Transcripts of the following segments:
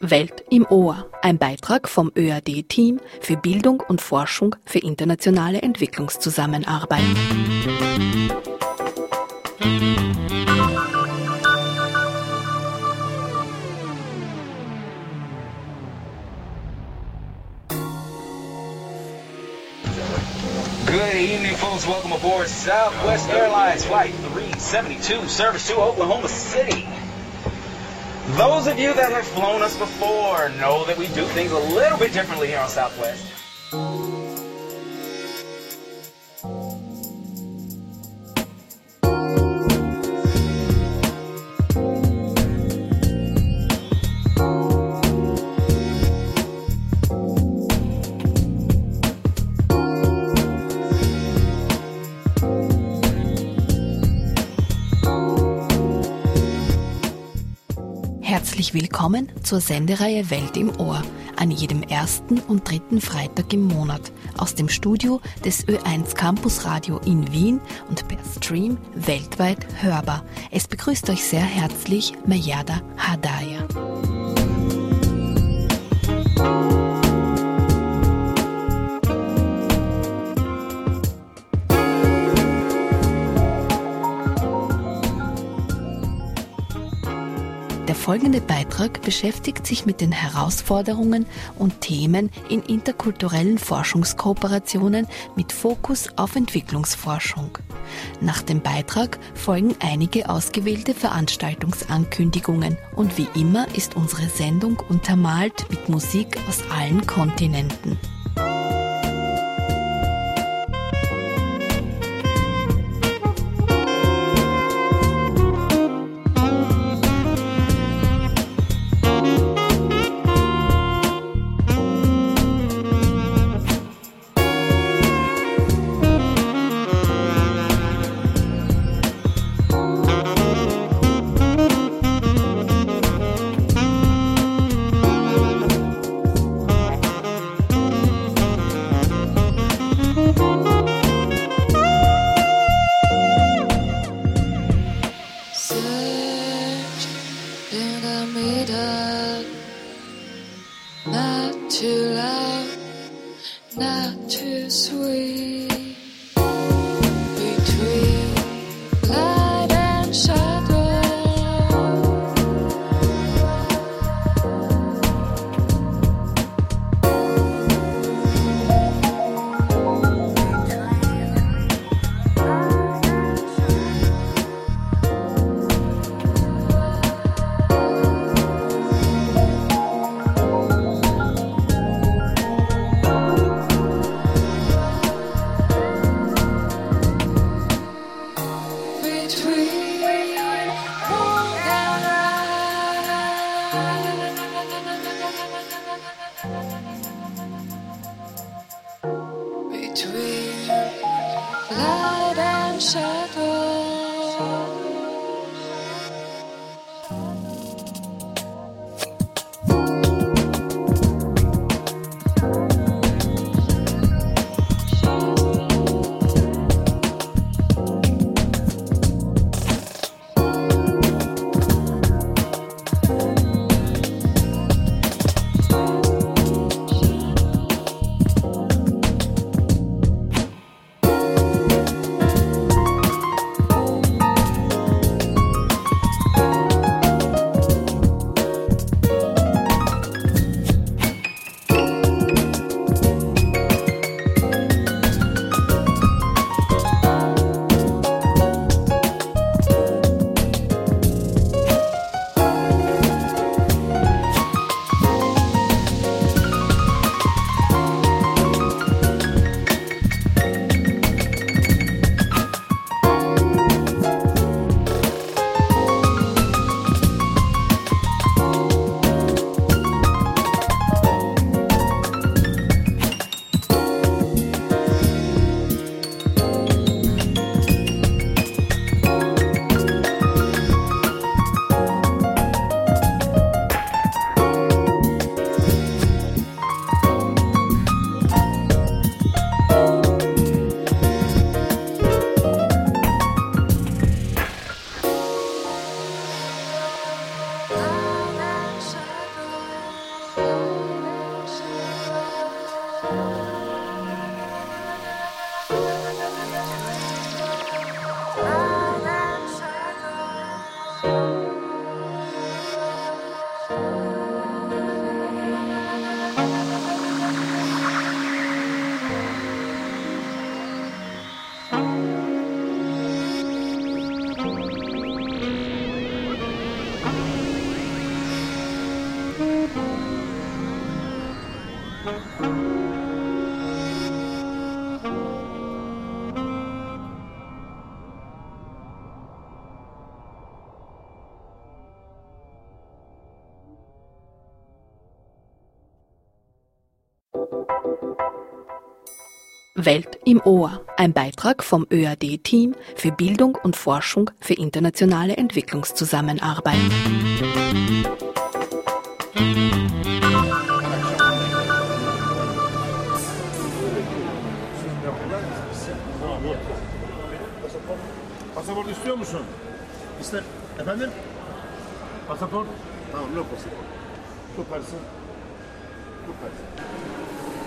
Welt im Ohr, ein Beitrag vom ÖAD-Team für Bildung und Forschung für internationale Entwicklungszusammenarbeit. Good evening, folks. Welcome aboard Southwest Airlines Flight 372, service to Oklahoma City. Those of you that have flown us before know that we do things a little bit differently here on Southwest. Willkommen zur Sendereihe Welt im Ohr an jedem ersten und dritten Freitag im Monat aus dem Studio des Ö1 Campus Radio in Wien und per Stream weltweit hörbar. Es begrüßt euch sehr herzlich Mayada Hadaya. Folgende Beitrag beschäftigt sich mit den Herausforderungen und Themen in interkulturellen Forschungskooperationen mit Fokus auf Entwicklungsforschung. Nach dem Beitrag folgen einige ausgewählte Veranstaltungsankündigungen und wie immer ist unsere Sendung untermalt mit Musik aus allen Kontinenten. Welt im Ohr, ein Beitrag vom ÖAD-Team für Bildung und Forschung für internationale Entwicklungszusammenarbeit. Pasaport istiyor musun? İster. Efendim? Pasaport? Tamam yok pasaport. Süpersin. Süpersin.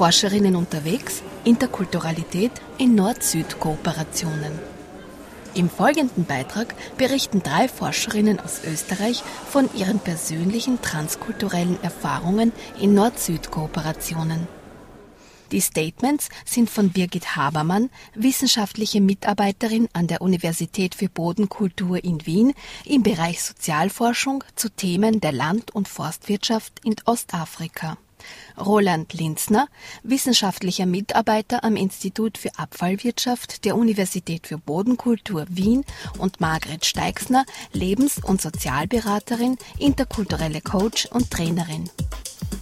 Forscherinnen unterwegs, Interkulturalität in Nord-Süd-Kooperationen. Im folgenden Beitrag berichten drei Forscherinnen aus Österreich von ihren persönlichen transkulturellen Erfahrungen in Nord-Süd-Kooperationen. Die Statements sind von Birgit Habermann, wissenschaftliche Mitarbeiterin an der Universität für Bodenkultur in Wien im Bereich Sozialforschung zu Themen der Land- und Forstwirtschaft in Ostafrika. Roland Linzner, wissenschaftlicher Mitarbeiter am Institut für Abfallwirtschaft der Universität für Bodenkultur Wien und Margret Steixner, Lebens- und Sozialberaterin, interkulturelle Coach und Trainerin.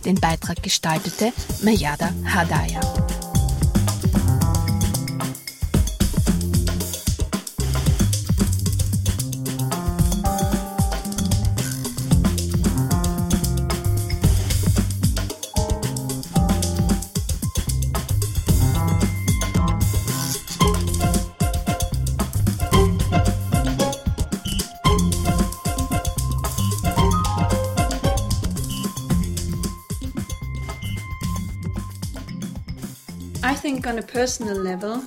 Den Beitrag gestaltete Mayada Hadaya. On a personal level,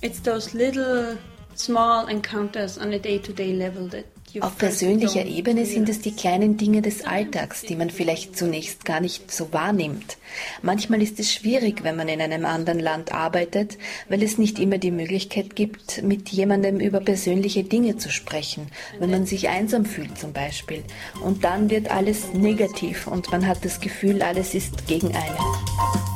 it's those little small encounters on a day-to-day level that you Auf persönlicher Ebene sind es die kleinen Dinge des Alltags, die man vielleicht zunächst gar nicht so wahrnimmt. Manchmal ist es schwierig, wenn man in einem anderen Land arbeitet, weil es nicht immer die Möglichkeit gibt, mit jemandem über persönliche Dinge zu sprechen, wenn man sich einsam fühlt zum Beispiel. Und dann wird alles negativ und man hat das Gefühl, alles ist gegen einen.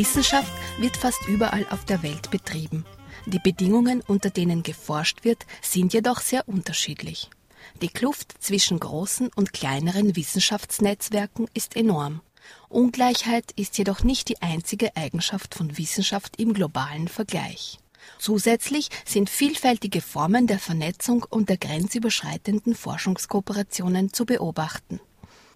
Wissenschaft wird fast überall auf der Welt betrieben. Die Bedingungen, unter denen geforscht wird, sind jedoch sehr unterschiedlich. Die Kluft zwischen großen und kleineren Wissenschaftsnetzwerken ist enorm. Ungleichheit ist jedoch nicht die einzige Eigenschaft von Wissenschaft im globalen Vergleich. Zusätzlich sind vielfältige Formen der Vernetzung und der grenzüberschreitenden Forschungskooperationen zu beobachten.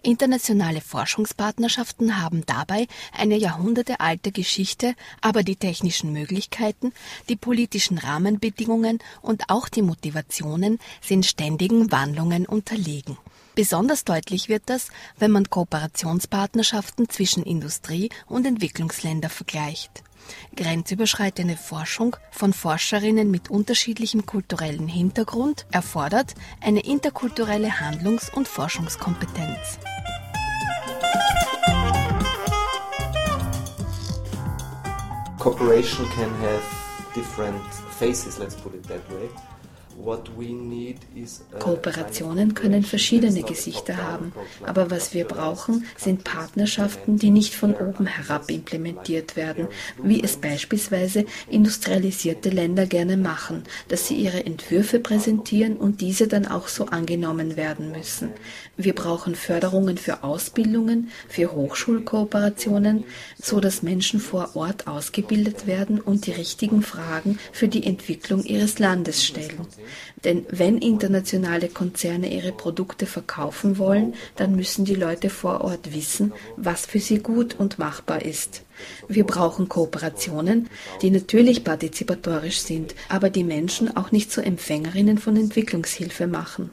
Internationale Forschungspartnerschaften haben dabei eine jahrhundertealte Geschichte, aber die technischen Möglichkeiten, die politischen Rahmenbedingungen und auch die Motivationen sind ständigen Wandlungen unterlegen. Besonders deutlich wird das, wenn man Kooperationspartnerschaften zwischen Industrie und Entwicklungsländer vergleicht. Grenzüberschreitende Forschung von Forscherinnen mit unterschiedlichem kulturellen Hintergrund erfordert eine interkulturelle Handlungs- und Forschungskompetenz. Cooperation can have different faces, let's put it that way. A Kooperationen können verschiedene Gesichter haben, aber was wir brauchen, sind Partnerschaften, die nicht von oben herab implementiert werden, wie es beispielsweise industrialisierte Länder gerne machen, dass sie ihre Entwürfe präsentieren und diese dann auch so angenommen werden müssen. Wir brauchen Förderungen für Ausbildungen, für Hochschulkooperationen, so dass Menschen vor Ort ausgebildet werden und die richtigen Fragen für die Entwicklung ihres Landes stellen. Denn wenn internationale Konzerne ihre Produkte verkaufen wollen, dann müssen die Leute vor Ort wissen, was für sie gut und machbar ist. Wir brauchen Kooperationen, die natürlich partizipatorisch sind, aber die Menschen auch nicht zu Empfängerinnen von Entwicklungshilfe machen.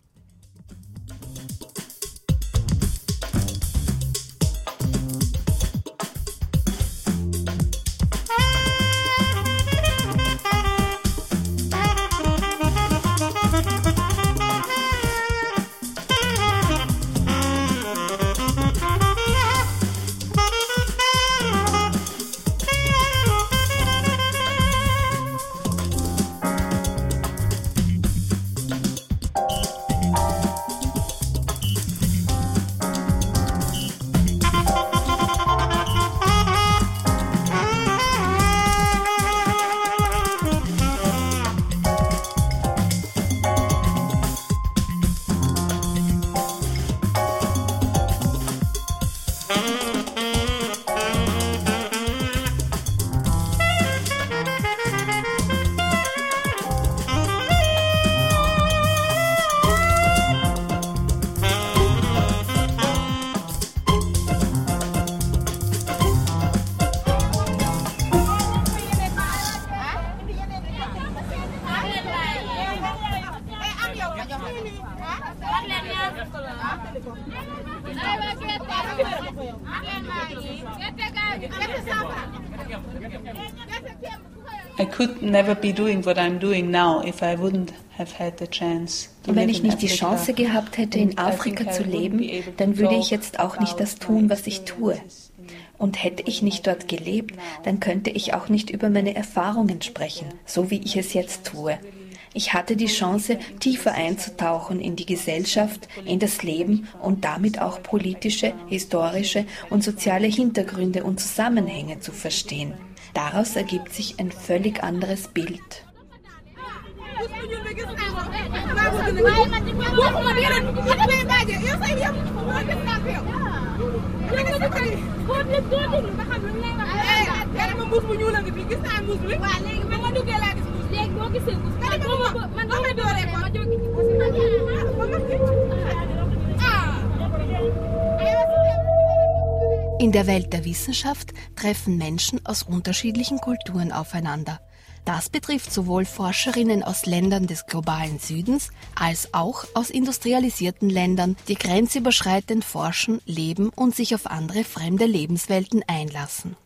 Never be doing what I'm doing now if I wouldn't have had the chance. to Wenn ich nicht die. Chance gehabt hätte, in I Afrika zu leben, dann würde ich jetzt auch nicht das tun, was ich tue. Und hätte ich nicht dort gelebt, dann könnte ich auch nicht über meine Erfahrungen sprechen, so wie ich es jetzt tue. Ich hatte die Chance, tiefer einzutauchen in die Gesellschaft, in das Leben und damit auch politische, historische und soziale Hintergründe und Zusammenhänge zu verstehen. Daraus ergibt sich ein völlig anderes Bild. In der Welt der Wissenschaft treffen Menschen aus unterschiedlichen Kulturen aufeinander. Das betrifft sowohl Forscherinnen aus Ländern des globalen Südens als auch aus industrialisierten Ländern, die grenzüberschreitend forschen, leben und sich auf andere fremde Lebenswelten einlassen.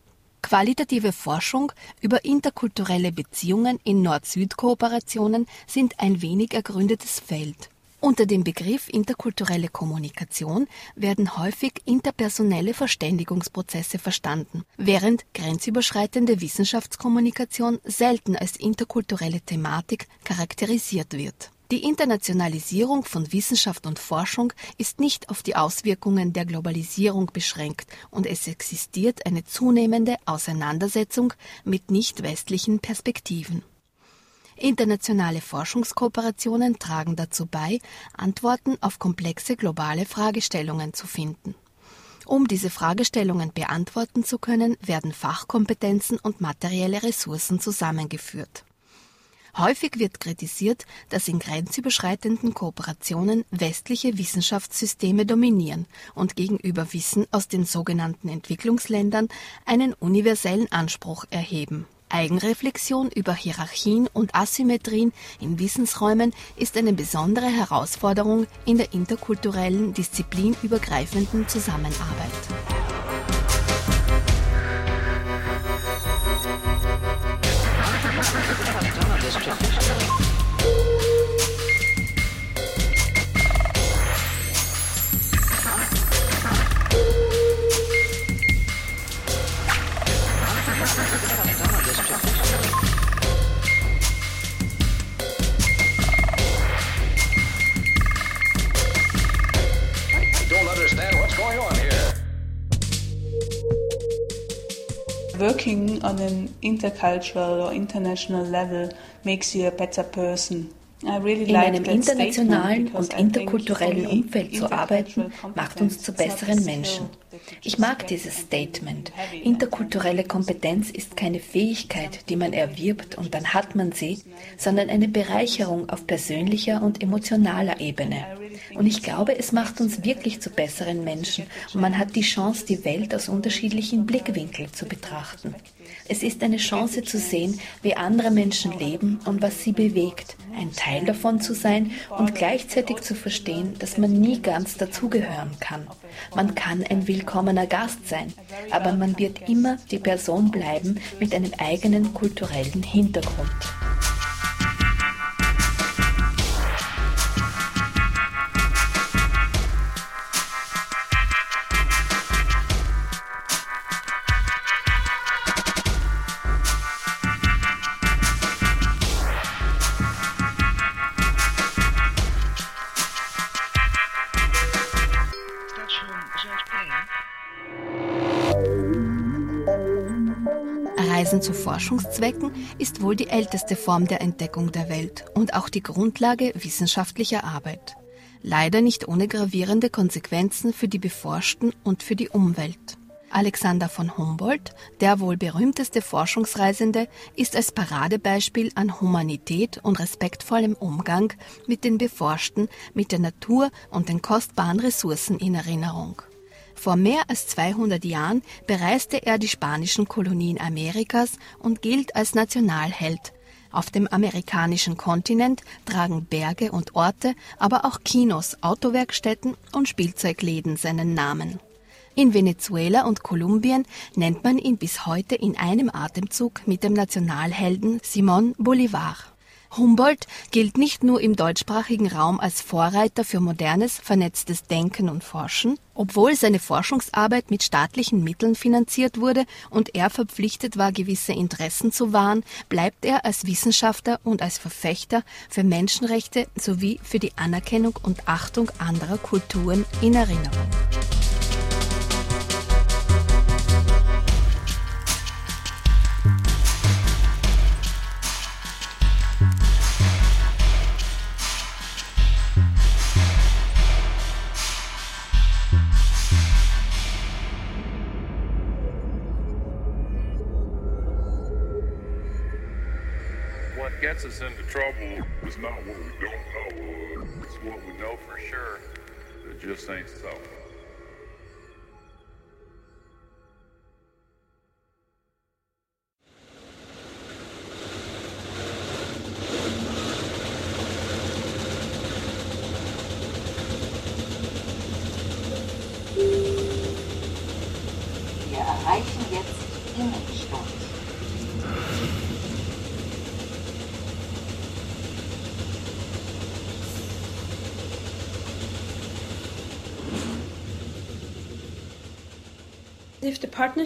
Qualitative Forschung über interkulturelle Beziehungen in Nord-Süd-Kooperationen sind ein wenig ergründetes Feld. Unter dem Begriff interkulturelle Kommunikation werden häufig interpersonelle Verständigungsprozesse verstanden, während grenzüberschreitende Wissenschaftskommunikation selten als interkulturelle Thematik charakterisiert wird. Die Internationalisierung von Wissenschaft und Forschung ist nicht auf die Auswirkungen der Globalisierung beschränkt und es existiert eine zunehmende Auseinandersetzung mit nicht westlichen Perspektiven. Internationale Forschungskooperationen tragen dazu bei, Antworten auf komplexe globale Fragestellungen zu finden. Um diese Fragestellungen beantworten zu können, werden Fachkompetenzen und materielle Ressourcen zusammengeführt. Häufig wird kritisiert, dass in grenzüberschreitenden Kooperationen westliche Wissenschaftssysteme dominieren und gegenüber Wissen aus den sogenannten Entwicklungsländern einen universellen Anspruch erheben. Eigenreflexion über Hierarchien und Asymmetrien in Wissensräumen ist eine besondere Herausforderung in der interkulturellen, disziplinübergreifenden Zusammenarbeit. Working on an intercultural or international level makes you a better person. In einem internationalen und interkulturellen Umfeld zu arbeiten, macht uns zu besseren Menschen. Ich mag dieses Statement. Interkulturelle Kompetenz ist keine Fähigkeit, die man erwirbt und dann hat man sie, sondern eine Bereicherung auf persönlicher und emotionaler Ebene. Und ich glaube, es macht uns wirklich zu besseren Menschen und man hat die Chance, die Welt aus unterschiedlichen Blickwinkeln zu betrachten. Es ist eine Chance zu sehen, wie andere Menschen leben und was sie bewegt, ein Teil davon zu sein und gleichzeitig zu verstehen, dass man nie ganz dazugehören kann. Man kann ein willkommener Gast sein, aber man wird immer die Person bleiben mit einem eigenen kulturellen Hintergrund. Forschungszwecken ist wohl die älteste Form der Entdeckung der Welt und auch die Grundlage wissenschaftlicher Arbeit. Leider nicht ohne gravierende Konsequenzen für die Beforschten und für die Umwelt. Alexander von Humboldt, der wohl berühmteste Forschungsreisende, ist als Paradebeispiel an Humanität und respektvollem Umgang mit den Beforschten, mit der Natur und den kostbaren Ressourcen in Erinnerung. Vor mehr als 200 Jahren bereiste er die spanischen Kolonien Amerikas und gilt als Nationalheld. Auf dem amerikanischen Kontinent tragen Berge und Orte, aber auch Kinos, Autowerkstätten und Spielzeugläden seinen Namen. In Venezuela und Kolumbien nennt man ihn bis heute in einem Atemzug mit dem Nationalhelden Simón Bolívar. Humboldt gilt nicht nur im deutschsprachigen Raum als Vorreiter für modernes, vernetztes Denken und Forschen, obwohl seine Forschungsarbeit mit staatlichen Mitteln finanziert wurde und er verpflichtet war, gewisse Interessen zu wahren, bleibt er als Wissenschaftler und als Verfechter für Menschenrechte sowie für die Anerkennung und Achtung anderer Kulturen in Erinnerung.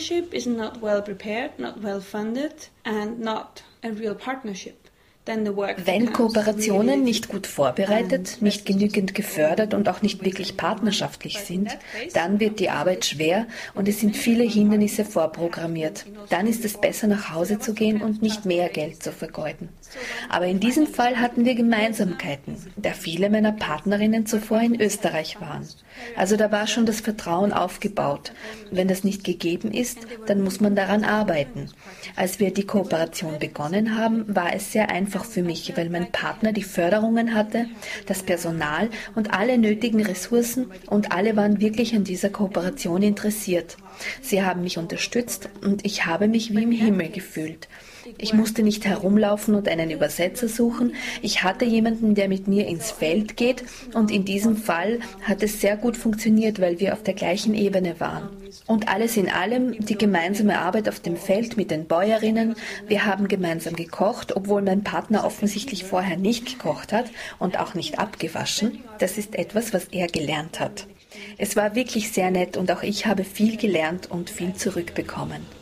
Is not well prepared, not well funded, and not a real partnership, Wenn Kooperationen nicht gut vorbereitet, nicht genügend gefördert und auch nicht wirklich partnerschaftlich sind, dann wird die Arbeit schwer und es sind viele Hindernisse vorprogrammiert. Dann ist es besser, nach Hause zu gehen und nicht mehr Geld zu vergeuden. Aber in diesem Fall hatten wir Gemeinsamkeiten, da viele meiner Partnerinnen zuvor in Österreich waren. Also da war schon das Vertrauen aufgebaut. Wenn das nicht gegeben ist, dann muss man daran arbeiten. Als wir die Kooperation begonnen haben, war es sehr einfach für mich, weil mein Partner die Förderungen hatte, das Personal und alle nötigen Ressourcen und alle waren wirklich an dieser Kooperation interessiert. Sie haben mich unterstützt und ich habe mich wie im Himmel gefühlt. Ich musste nicht herumlaufen und einen Übersetzer suchen. Ich hatte jemanden, der mit mir ins Feld geht und in diesem Fall hat es sehr gut funktioniert, weil wir auf der gleichen Ebene waren. Und alles in allem die gemeinsame Arbeit auf dem Feld mit den Bäuerinnen. Wir haben gemeinsam gekocht, obwohl mein Partner offensichtlich vorher nicht gekocht hat und auch nicht abgewaschen. Das ist etwas, was er gelernt hat. Es war wirklich sehr nett und auch ich habe viel gelernt und viel zurückbekommen.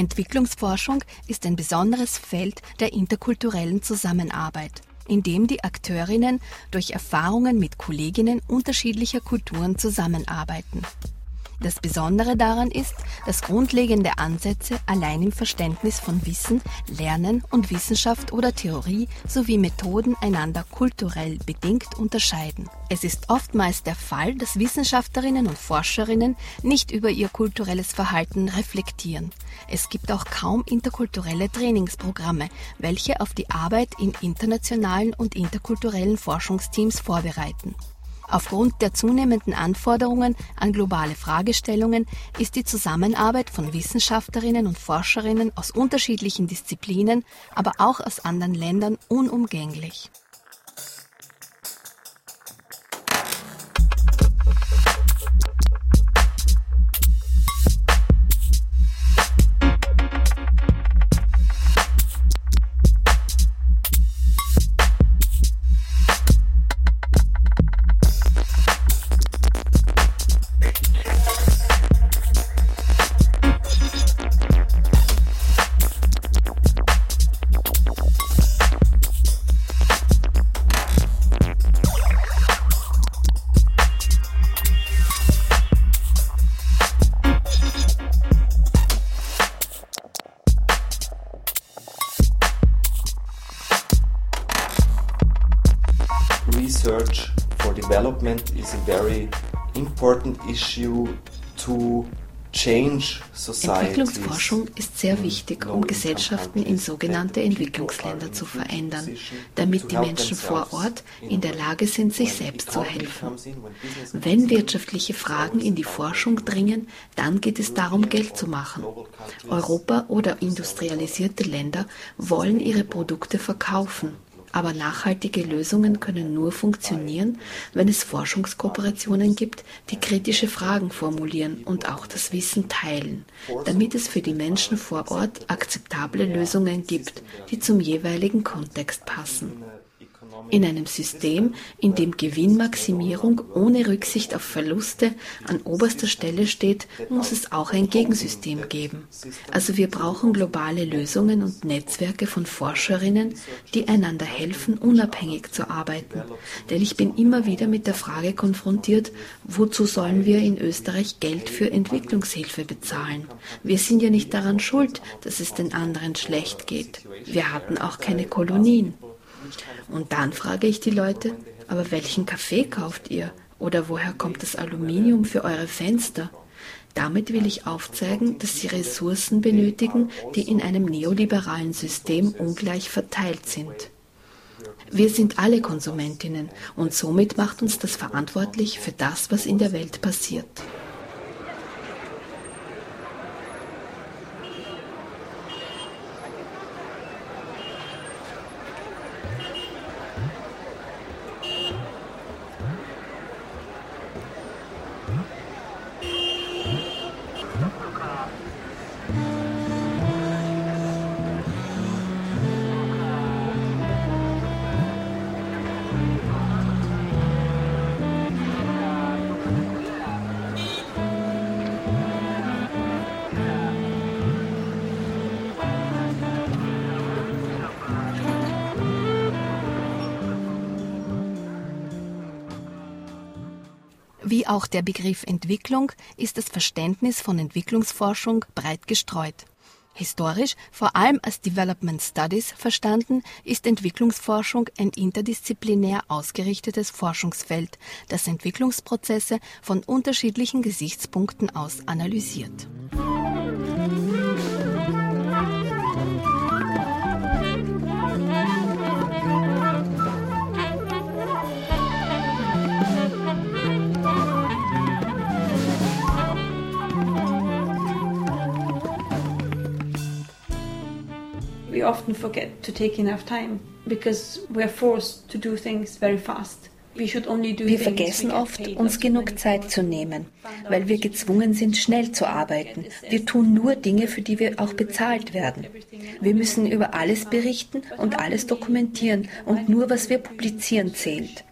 Entwicklungsforschung ist ein besonderes Feld der interkulturellen Zusammenarbeit, in dem die Akteurinnen durch Erfahrungen mit Kolleginnen unterschiedlicher Kulturen zusammenarbeiten. Das Besondere daran ist, dass grundlegende Ansätze allein im Verständnis von Wissen, Lernen und Wissenschaft oder Theorie sowie Methoden einander kulturell bedingt unterscheiden. Es ist oftmals der Fall, dass Wissenschaftlerinnen und Forscherinnen nicht über ihr kulturelles Verhalten reflektieren. Es gibt auch kaum interkulturelle Trainingsprogramme, welche auf die Arbeit in internationalen und interkulturellen Forschungsteams vorbereiten. Aufgrund der zunehmenden Anforderungen an globale Fragestellungen ist die Zusammenarbeit von Wissenschaftlerinnen und Forscherinnen aus unterschiedlichen Disziplinen, aber auch aus anderen Ländern unumgänglich. Research for development is a very important issue to. Entwicklungsforschung ist sehr wichtig, um Gesellschaften in sogenannte Entwicklungsländer zu verändern, damit die Menschen vor Ort in der Lage sind, sich selbst zu helfen. Wenn wirtschaftliche Fragen in die Forschung dringen, dann geht es darum, Geld zu machen. Europa oder industrialisierte Länder wollen ihre Produkte verkaufen. Aber nachhaltige Lösungen können nur funktionieren, wenn es Forschungskooperationen gibt, die kritische Fragen formulieren und auch das Wissen teilen, damit es für die Menschen vor Ort akzeptable Lösungen gibt, die zum jeweiligen Kontext passen. In einem System, in dem Gewinnmaximierung ohne Rücksicht auf Verluste an oberster Stelle steht, muss es auch ein Gegensystem geben. Also wir brauchen globale Lösungen und Netzwerke von Forscherinnen, die einander helfen, unabhängig zu arbeiten. Denn ich bin immer wieder mit der Frage konfrontiert, wozu sollen wir in Österreich Geld für Entwicklungshilfe bezahlen? Wir sind ja nicht daran schuld, dass es den anderen schlecht geht. Wir hatten auch keine Kolonien. Und dann frage ich die Leute, aber welchen Kaffee kauft ihr? Oder woher kommt das Aluminium für eure Fenster? Damit will ich aufzeigen, dass sie Ressourcen benötigen, die in einem neoliberalen System ungleich verteilt sind. Wir sind alle Konsumentinnen und somit macht uns das verantwortlich für das, was in der Welt passiert. Auch der Begriff Entwicklung ist das Verständnis von Entwicklungsforschung breit gestreut. Historisch, vor allem als Development Studies verstanden, ist Entwicklungsforschung ein interdisziplinär ausgerichtetes Forschungsfeld, das Entwicklungsprozesse von unterschiedlichen Gesichtspunkten aus analysiert. We often forget to take enough time because we're forced to do things very fast. Wir vergessen oft, uns genug Zeit zu nehmen, weil wir gezwungen sind, schnell zu arbeiten. Wir tun nur Dinge, für die wir auch bezahlt werden. Wir müssen über alles berichten und alles dokumentieren und nur was wir publizieren zählt.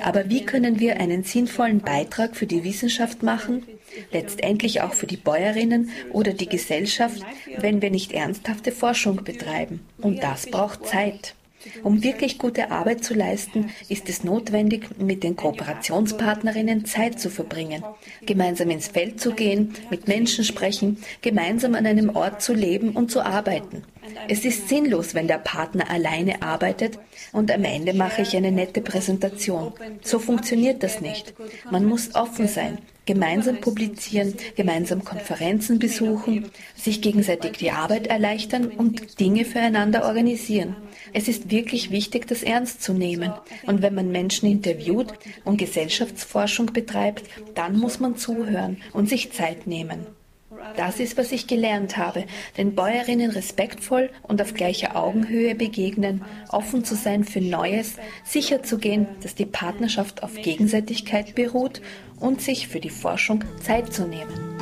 Aber wie können wir einen sinnvollen Beitrag für die Wissenschaft machen, letztendlich auch für die Bäuerinnen oder die Gesellschaft, wenn wir nicht ernsthafte Forschung betreiben? Und das braucht Zeit. Um wirklich gute Arbeit zu leisten, ist es notwendig, mit den Kooperationspartnerinnen Zeit zu verbringen, gemeinsam ins Feld zu gehen, mit Menschen sprechen, gemeinsam an einem Ort zu leben und zu arbeiten. Es ist sinnlos, wenn der Partner alleine arbeitet und am Ende mache ich eine nette Präsentation. So funktioniert das nicht. Man muss offen sein, gemeinsam publizieren, gemeinsam Konferenzen besuchen, sich gegenseitig die Arbeit erleichtern und Dinge füreinander organisieren. Es ist wirklich wichtig, das ernst zu nehmen. Und wenn man Menschen interviewt und Gesellschaftsforschung betreibt, dann muss man zuhören und sich Zeit nehmen. Das ist, was ich gelernt habe, den Bäuerinnen respektvoll und auf gleicher Augenhöhe begegnen, offen zu sein für Neues, sicher zu gehen, dass die Partnerschaft auf Gegenseitigkeit beruht und sich für die Forschung Zeit zu nehmen.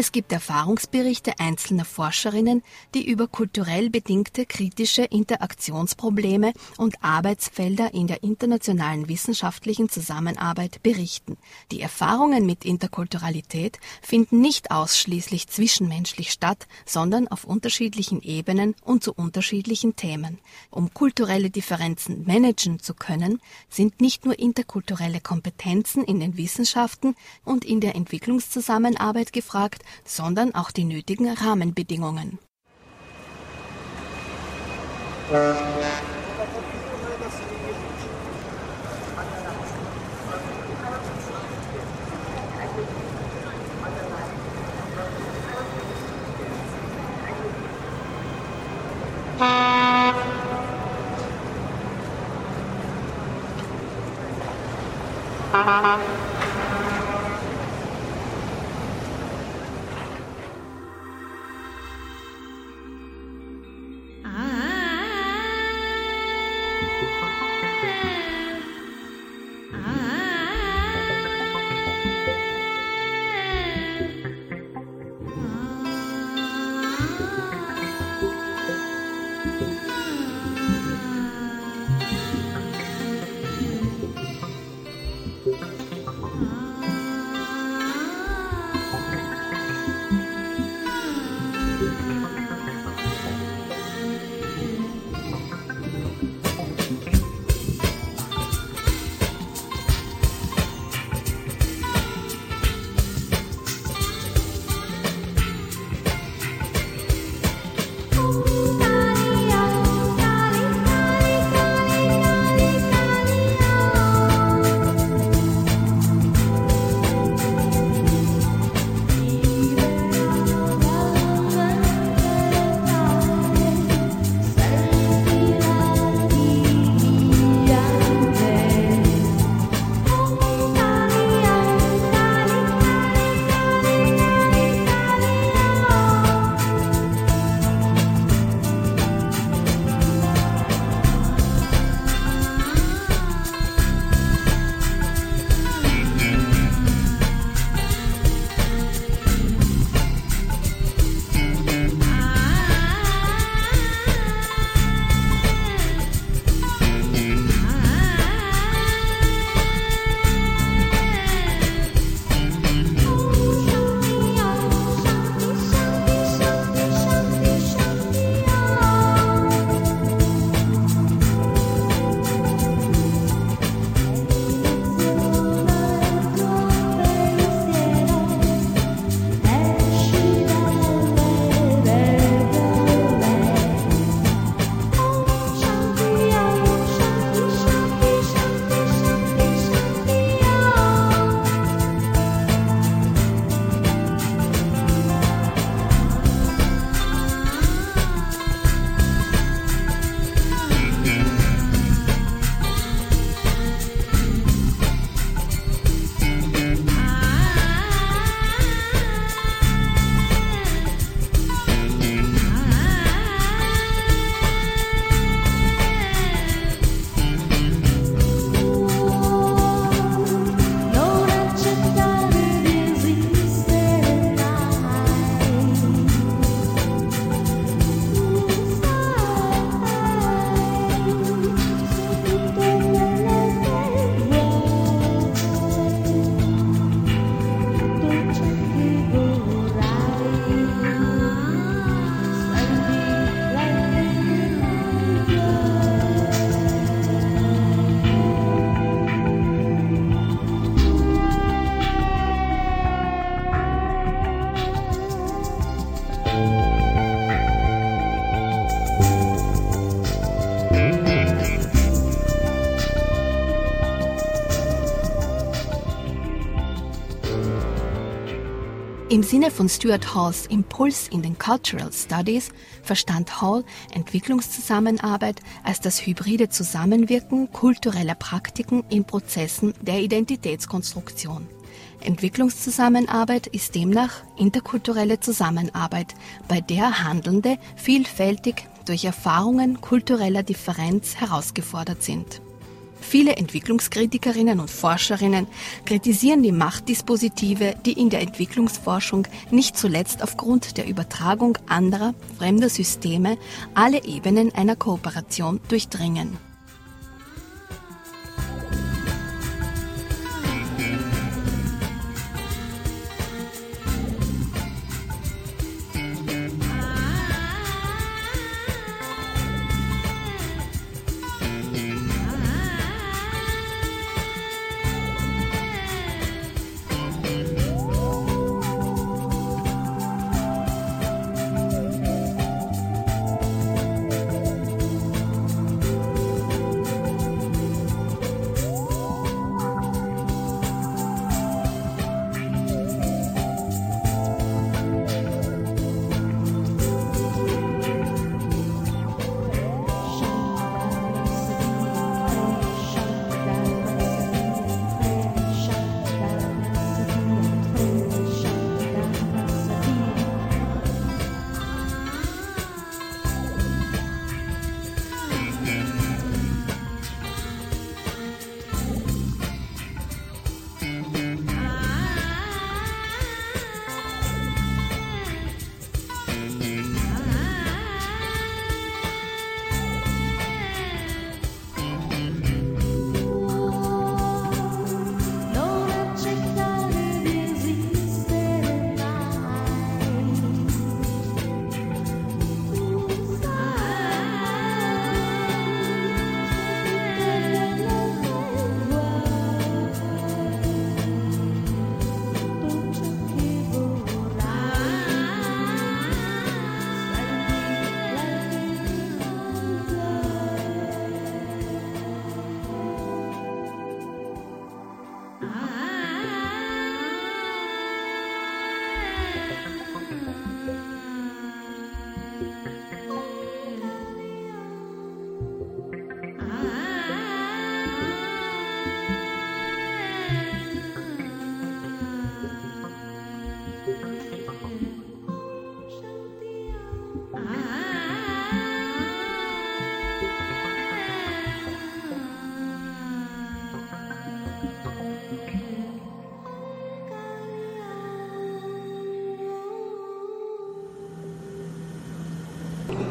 Es gibt Erfahrungsberichte einzelner Forscherinnen, die über kulturell bedingte kritische Interaktionsprobleme und Arbeitsfelder in der internationalen wissenschaftlichen Zusammenarbeit berichten. Die Erfahrungen mit Interkulturalität finden nicht ausschließlich zwischenmenschlich statt, sondern auf unterschiedlichen Ebenen und zu unterschiedlichen Themen. Um kulturelle Differenzen managen zu können, sind nicht nur interkulturelle Kompetenzen in den Wissenschaften und in der Entwicklungszusammenarbeit gefragt, sondern auch die nötigen Rahmenbedingungen. Sinne von Stuart Halls Impuls in den Cultural Studies verstand Hall Entwicklungszusammenarbeit als das hybride Zusammenwirken kultureller Praktiken in Prozessen der Identitätskonstruktion. Entwicklungszusammenarbeit ist demnach interkulturelle Zusammenarbeit, bei der Handelnde vielfältig durch Erfahrungen kultureller Differenz herausgefordert sind. Viele Entwicklungskritikerinnen und Forscherinnen kritisieren die Machtdispositive, die in der Entwicklungsforschung nicht zuletzt aufgrund der Übertragung anderer, fremder Systeme alle Ebenen einer Kooperation durchdringen.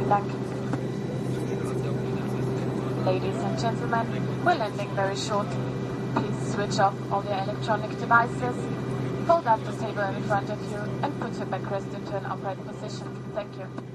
Dank. Ladies and gentlemen, we're landing very shortly. Please switch off all your electronic devices, fold up the table in front of you, and put your backrest into an upright position. Thank you.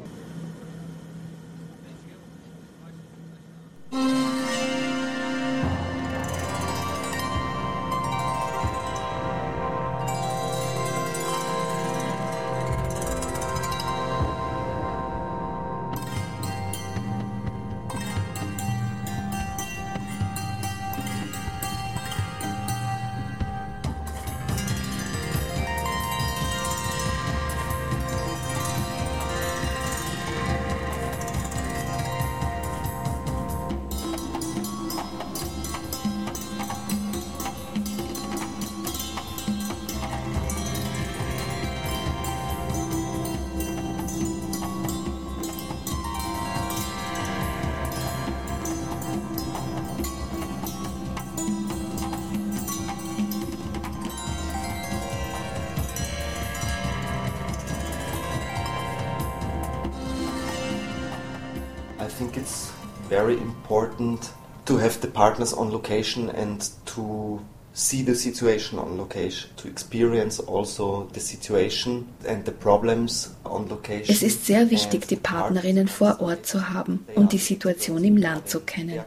Very important to have the partners on location and to see the situation on location, to experience also the situation and the problems on location. Es ist sehr wichtig, die Partnerinnen vor Ort zu haben und die Situation im Land zu kennen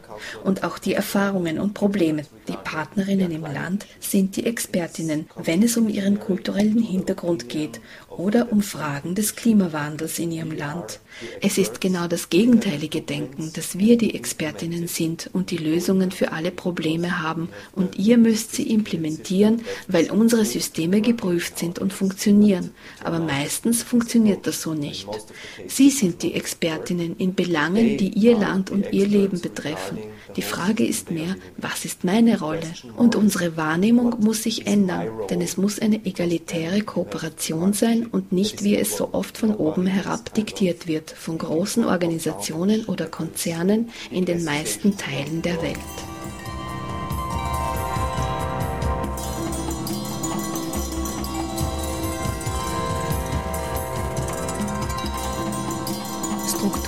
und auch die Erfahrungen und Probleme. Die Partnerinnen im Land sind die Expertinnen, wenn es um ihren kulturellen Hintergrund geht oder um Fragen des Klimawandels in ihrem Land. Es ist genau das gegenteilige Denken, dass wir die Expertinnen sind und die Lösungen für alle Probleme haben und ihr müsst sie implementieren, weil unsere Systeme geprüft sind und funktionieren. Aber meistens funktioniert das so nicht. Sie sind die Expertinnen in Belangen, die ihr Land und ihr Leben betreffen. Die Frage ist mehr, was ist meine Rolle? Und unsere Wahrnehmung muss sich ändern, denn es muss eine egalitäre Kooperation sein und nicht, wie es so oft von oben herab diktiert wird, von großen Organisationen oder Konzernen in den meisten Teilen der Welt.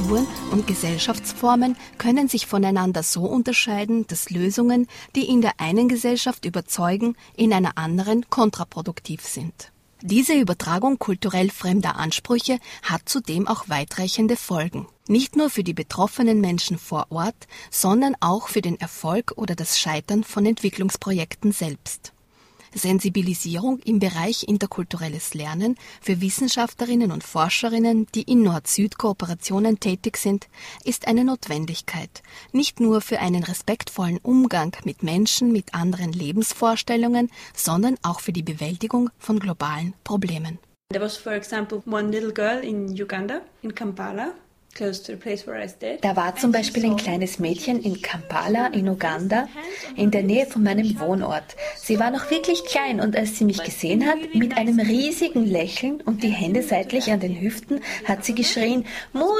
Strukturen und Gesellschaftsformen können sich voneinander so unterscheiden, dass Lösungen, die in der einen Gesellschaft überzeugen, in einer anderen kontraproduktiv sind. Diese Übertragung kulturell fremder Ansprüche hat zudem auch weitreichende Folgen. Nicht nur für die betroffenen Menschen vor Ort, sondern auch für den Erfolg oder das Scheitern von Entwicklungsprojekten selbst. Sensibilisierung im Bereich interkulturelles Lernen für Wissenschaftlerinnen und Forscherinnen, die in Nord-Süd-Kooperationen tätig sind, ist eine Notwendigkeit, nicht nur für einen respektvollen Umgang mit Menschen mit anderen Lebensvorstellungen, sondern auch für die Bewältigung von globalen Problemen. There was, for example, one little girl in Uganda, in Kampala, da war zum Beispiel ein kleines Mädchen in Kampala in Uganda, in der Nähe von meinem Wohnort. Sie war noch wirklich klein und als sie mich gesehen hat, mit einem riesigen Lächeln und die Hände seitlich an den Hüften, hat sie geschrien, Musungu!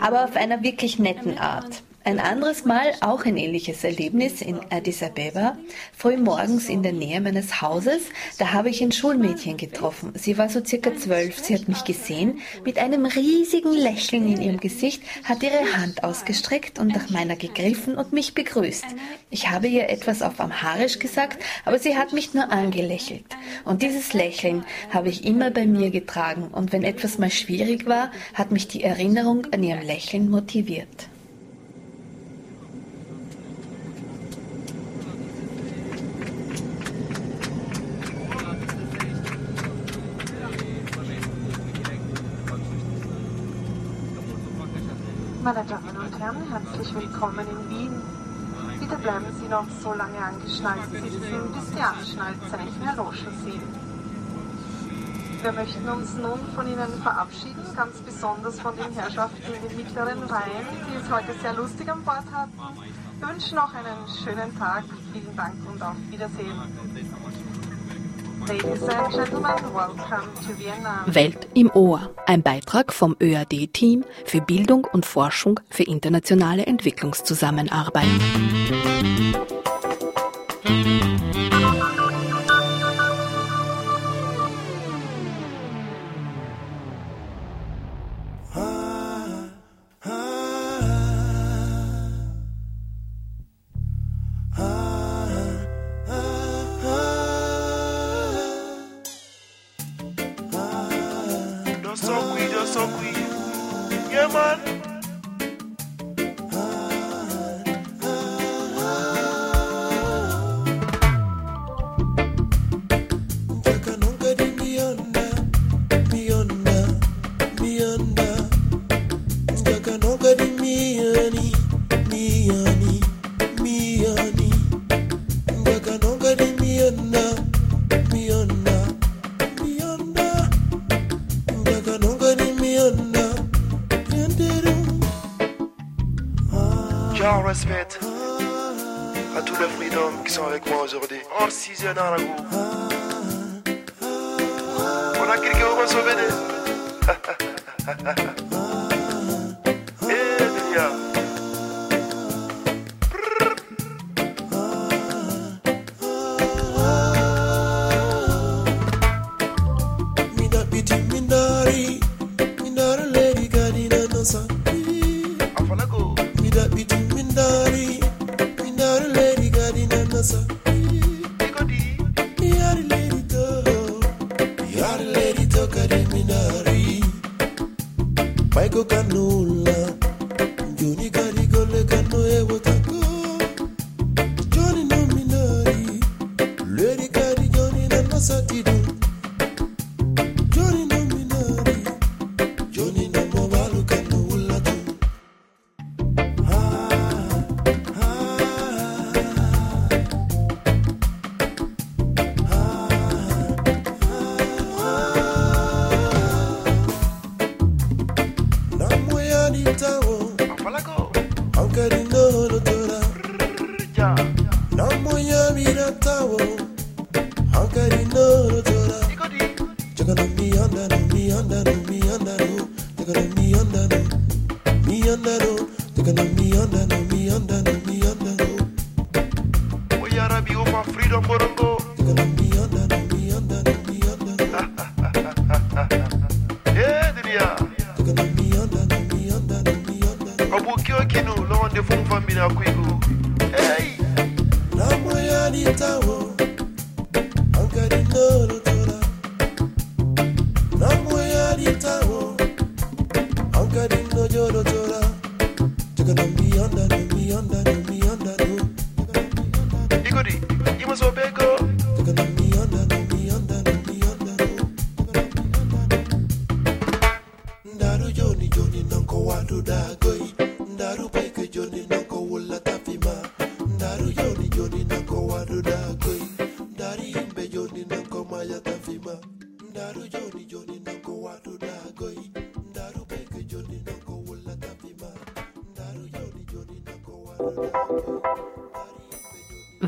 Aber auf einer wirklich netten Art. Ein anderes Mal auch ein ähnliches Erlebnis in Addis Abeba. Früh morgens in der Nähe meines Hauses, da habe ich ein Schulmädchen getroffen. Sie war so circa zwölf. Sie hat mich gesehen. Mit einem riesigen Lächeln in ihrem Gesicht hat ihre Hand ausgestreckt und nach meiner gegriffen und mich begrüßt. Ich habe ihr etwas auf Amharisch gesagt, aber sie hat mich nur angelächelt. Und dieses Lächeln habe ich immer bei mir getragen. Und wenn etwas mal schwierig war, hat mich die Erinnerung an ihrem Lächeln motiviert. Meine Damen und Herren, herzlich willkommen in Wien. Bitte bleiben Sie noch so lange angeschnallt sitzen, bis die Anschnallzeichen erloschen sind. Wir möchten uns nun von Ihnen verabschieden, ganz besonders von den Herrschaften in den mittleren Reihen, die es heute sehr lustig an Bord hatten. Wir wünschen noch einen schönen Tag. Vielen Dank und auf Wiedersehen. Welt im Ohr, ein Beitrag vom ÖAD-Team für Bildung und Forschung für internationale Entwicklungszusammenarbeit. Just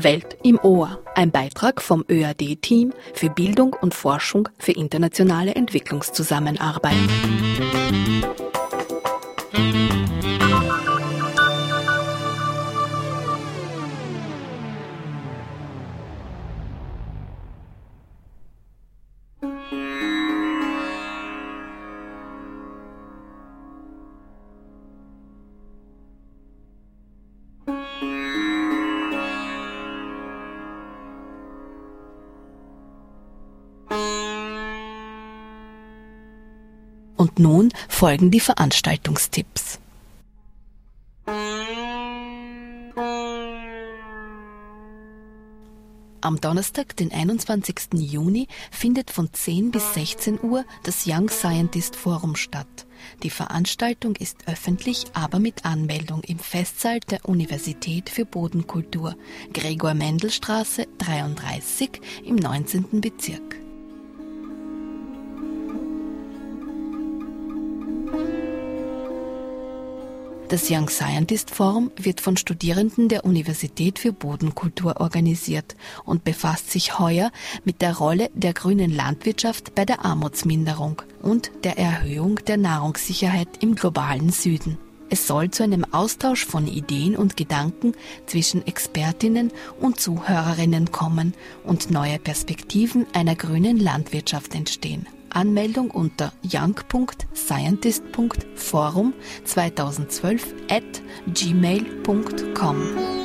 Welt im Ohr, ein Beitrag vom ÖAD-Team für Bildung und Forschung für internationale Entwicklungszusammenarbeit. Und nun folgen die Veranstaltungstipps. Am Donnerstag, den 21. Juni, findet von 10 bis 16 Uhr das Young Scientist Forum statt. Die Veranstaltung ist öffentlich, aber mit Anmeldung im Festsaal der Universität für Bodenkultur, Gregor Mendel Straße 33 im 19. Bezirk. Das Young Scientist Forum wird von Studierenden der Universität für Bodenkultur organisiert und befasst sich heuer mit der Rolle der grünen Landwirtschaft bei der Armutsminderung und der Erhöhung der Nahrungssicherheit im globalen Süden. Es soll zu einem Austausch von Ideen und Gedanken zwischen Expertinnen und Zuhörerinnen kommen und neue Perspektiven einer grünen Landwirtschaft entstehen. Anmeldung unter young.scientist.forum 2012 at gmail.com.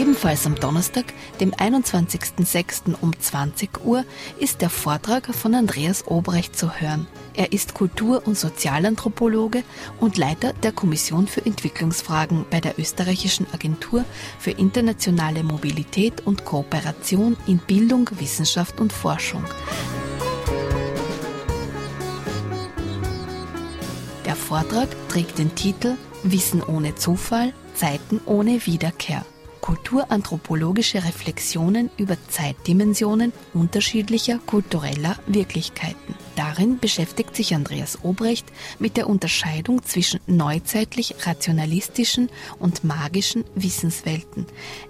Ebenfalls am Donnerstag, dem 21.06. um 20 Uhr, ist der Vortrag von Andreas Obrecht zu hören. Er ist Kultur- und Sozialanthropologe und Leiter der Kommission für Entwicklungsfragen bei der österreichischen Agentur für internationale Mobilität und Kooperation in Bildung, Wissenschaft und Forschung. Der Vortrag trägt den Titel Wissen ohne Zufall, Zeiten ohne Wiederkehr. Kulturanthropologische Reflexionen über Zeitdimensionen unterschiedlicher kultureller Wirklichkeiten. Darin beschäftigt sich Andreas Obrecht mit der Unterscheidung zwischen neuzeitlich rationalistischen und magischen Wissenswelten.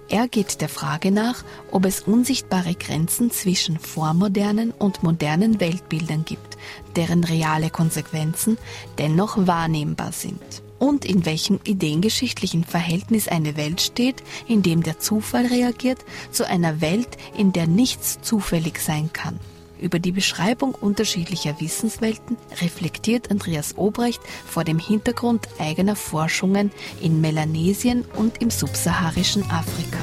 Er geht der Frage nach, ob es unsichtbare Grenzen zwischen vormodernen und modernen Weltbildern gibt, deren reale Konsequenzen dennoch wahrnehmbar sind und in welchem ideengeschichtlichen Verhältnis eine Welt steht, in dem der Zufall reagiert, zu einer Welt, in der nichts zufällig sein kann. Über die Beschreibung unterschiedlicher Wissenswelten reflektiert Andreas Obrecht vor dem Hintergrund eigener Forschungen in Melanesien und im subsaharischen Afrika.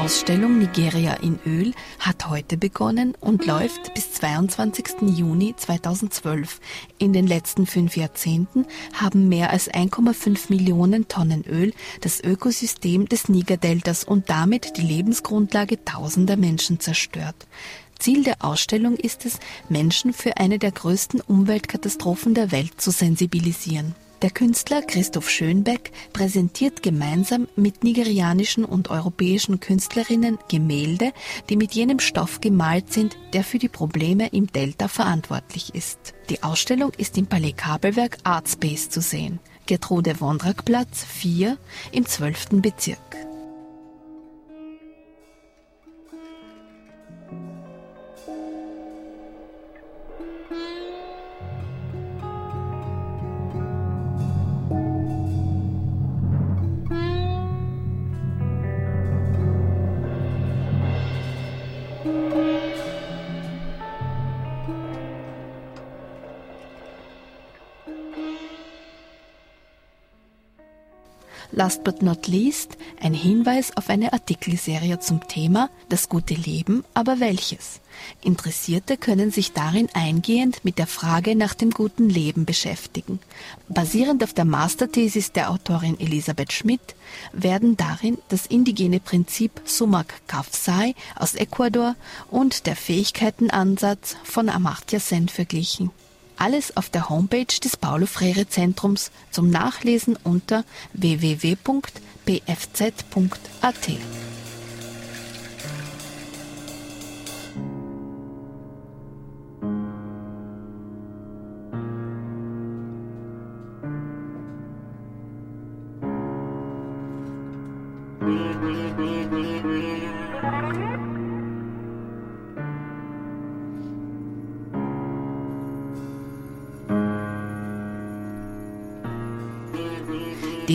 Ausstellung Nigeria in Öl hat heute begonnen und läuft bis 22. Juni 2012. In den letzten fünf Jahrzehnten haben mehr als 1,5 Millionen Tonnen Öl das Ökosystem des Nigerdeltas und damit die Lebensgrundlage tausender Menschen zerstört. Ziel der Ausstellung ist es, Menschen für eine der größten Umweltkatastrophen der Welt zu sensibilisieren. Der Künstler Christoph Schönbeck präsentiert gemeinsam mit nigerianischen und europäischen Künstlerinnen Gemälde, die mit jenem Stoff gemalt sind, der für die Probleme im Delta verantwortlich ist. Die Ausstellung ist im Palais Kabelwerk Artspace zu sehen. Gertrude Wondrak Platz 4 im 12. Bezirk. Last but not least ein Hinweis auf eine Artikelserie zum Thema Das gute Leben, aber welches? Interessierte können sich darin eingehend mit der Frage nach dem guten Leben beschäftigen. Basierend auf der Masterthesis der Autorin Elisabeth Schmidt werden darin das indigene Prinzip Sumak Kafsai aus Ecuador und der Fähigkeitenansatz von Amartya Sen verglichen. Alles auf der Homepage des Paulo Freire Zentrums zum Nachlesen unter www.pfz.at.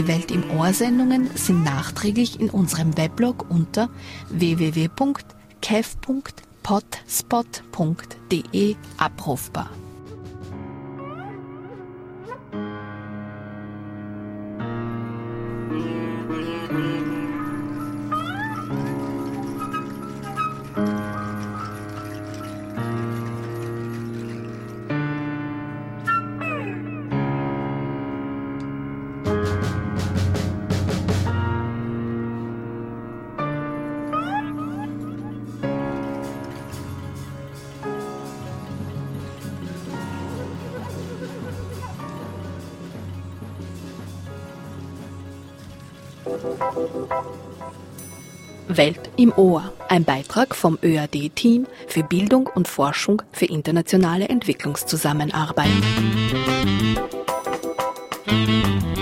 Welt im Ohr Sendungen sind nachträglich in unserem Weblog unter www.kev.potspot.de abrufbar. Im Ohr, ein Beitrag vom ÖAD-Team für Bildung und Forschung für internationale Entwicklungszusammenarbeit. Ich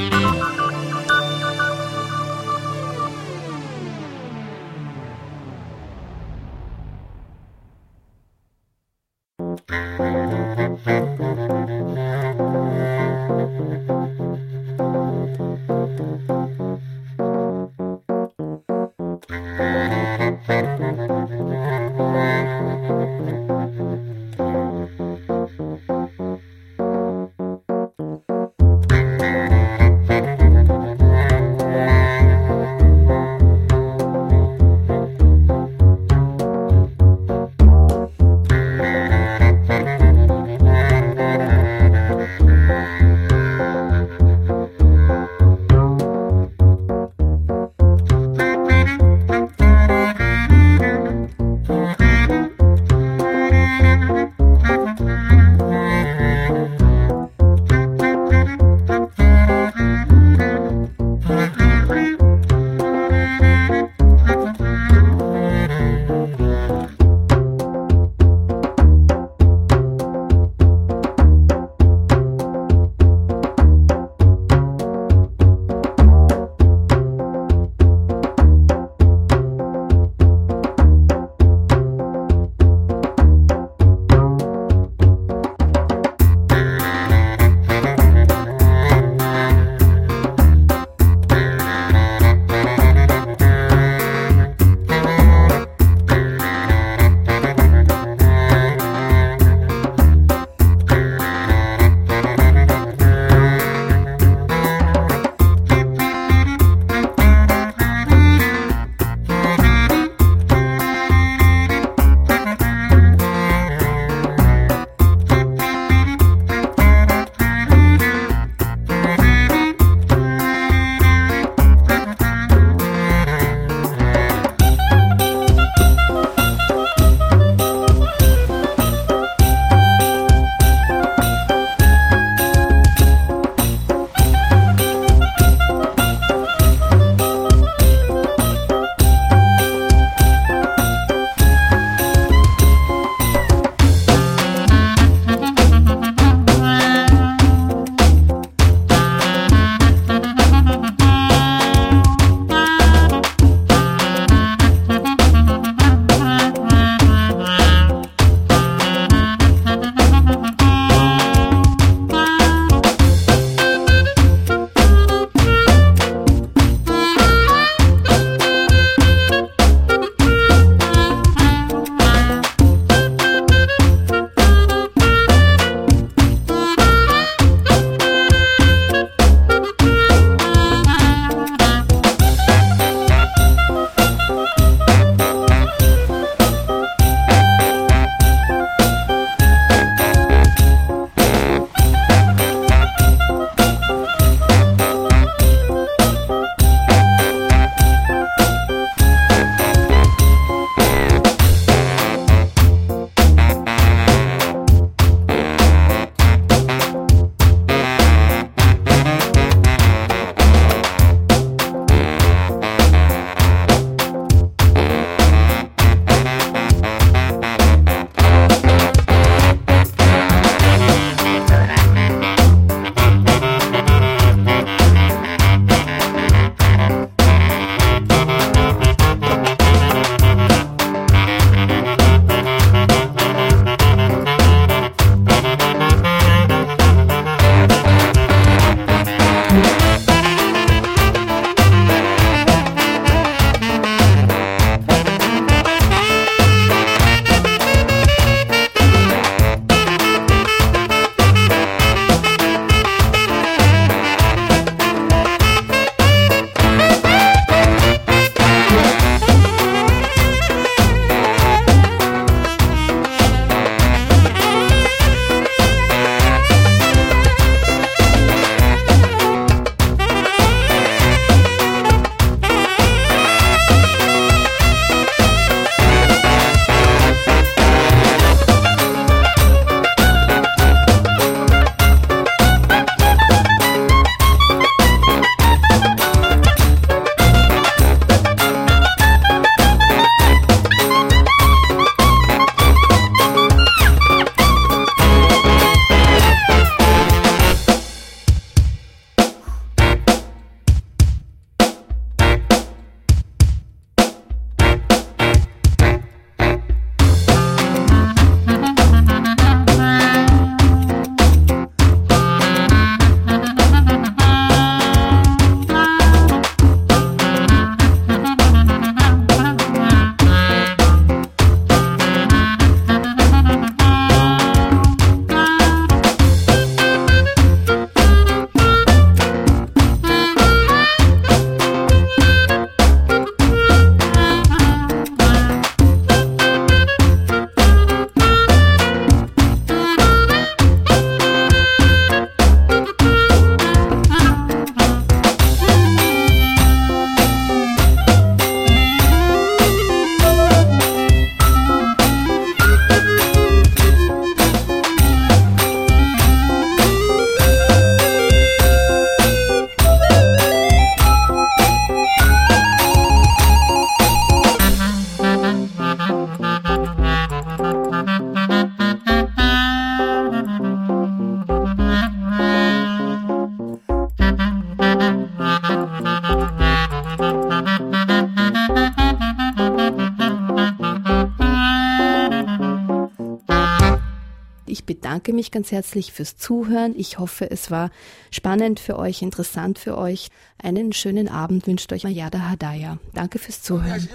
bedanke mich ganz herzlich fürs Zuhören. Ich hoffe, es war spannend für euch, interessant für euch. Einen schönen Abend wünscht euch Mayada Hadaya. Danke fürs Zuhören.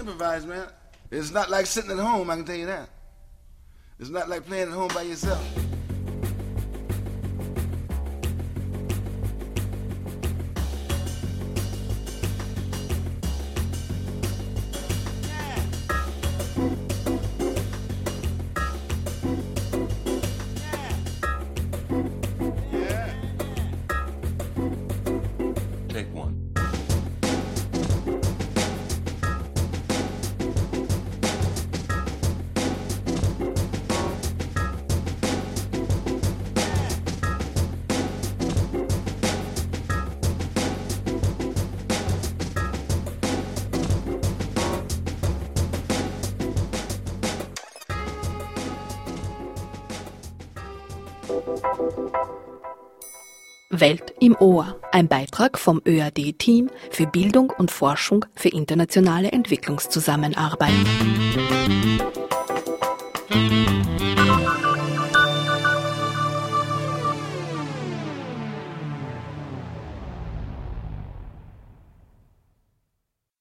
It's not like sitting at home, I can tell you that. It's not like playing at home by yourself. Ohr, ein Beitrag vom ÖAD-Team für Bildung und Forschung für internationale Entwicklungszusammenarbeit.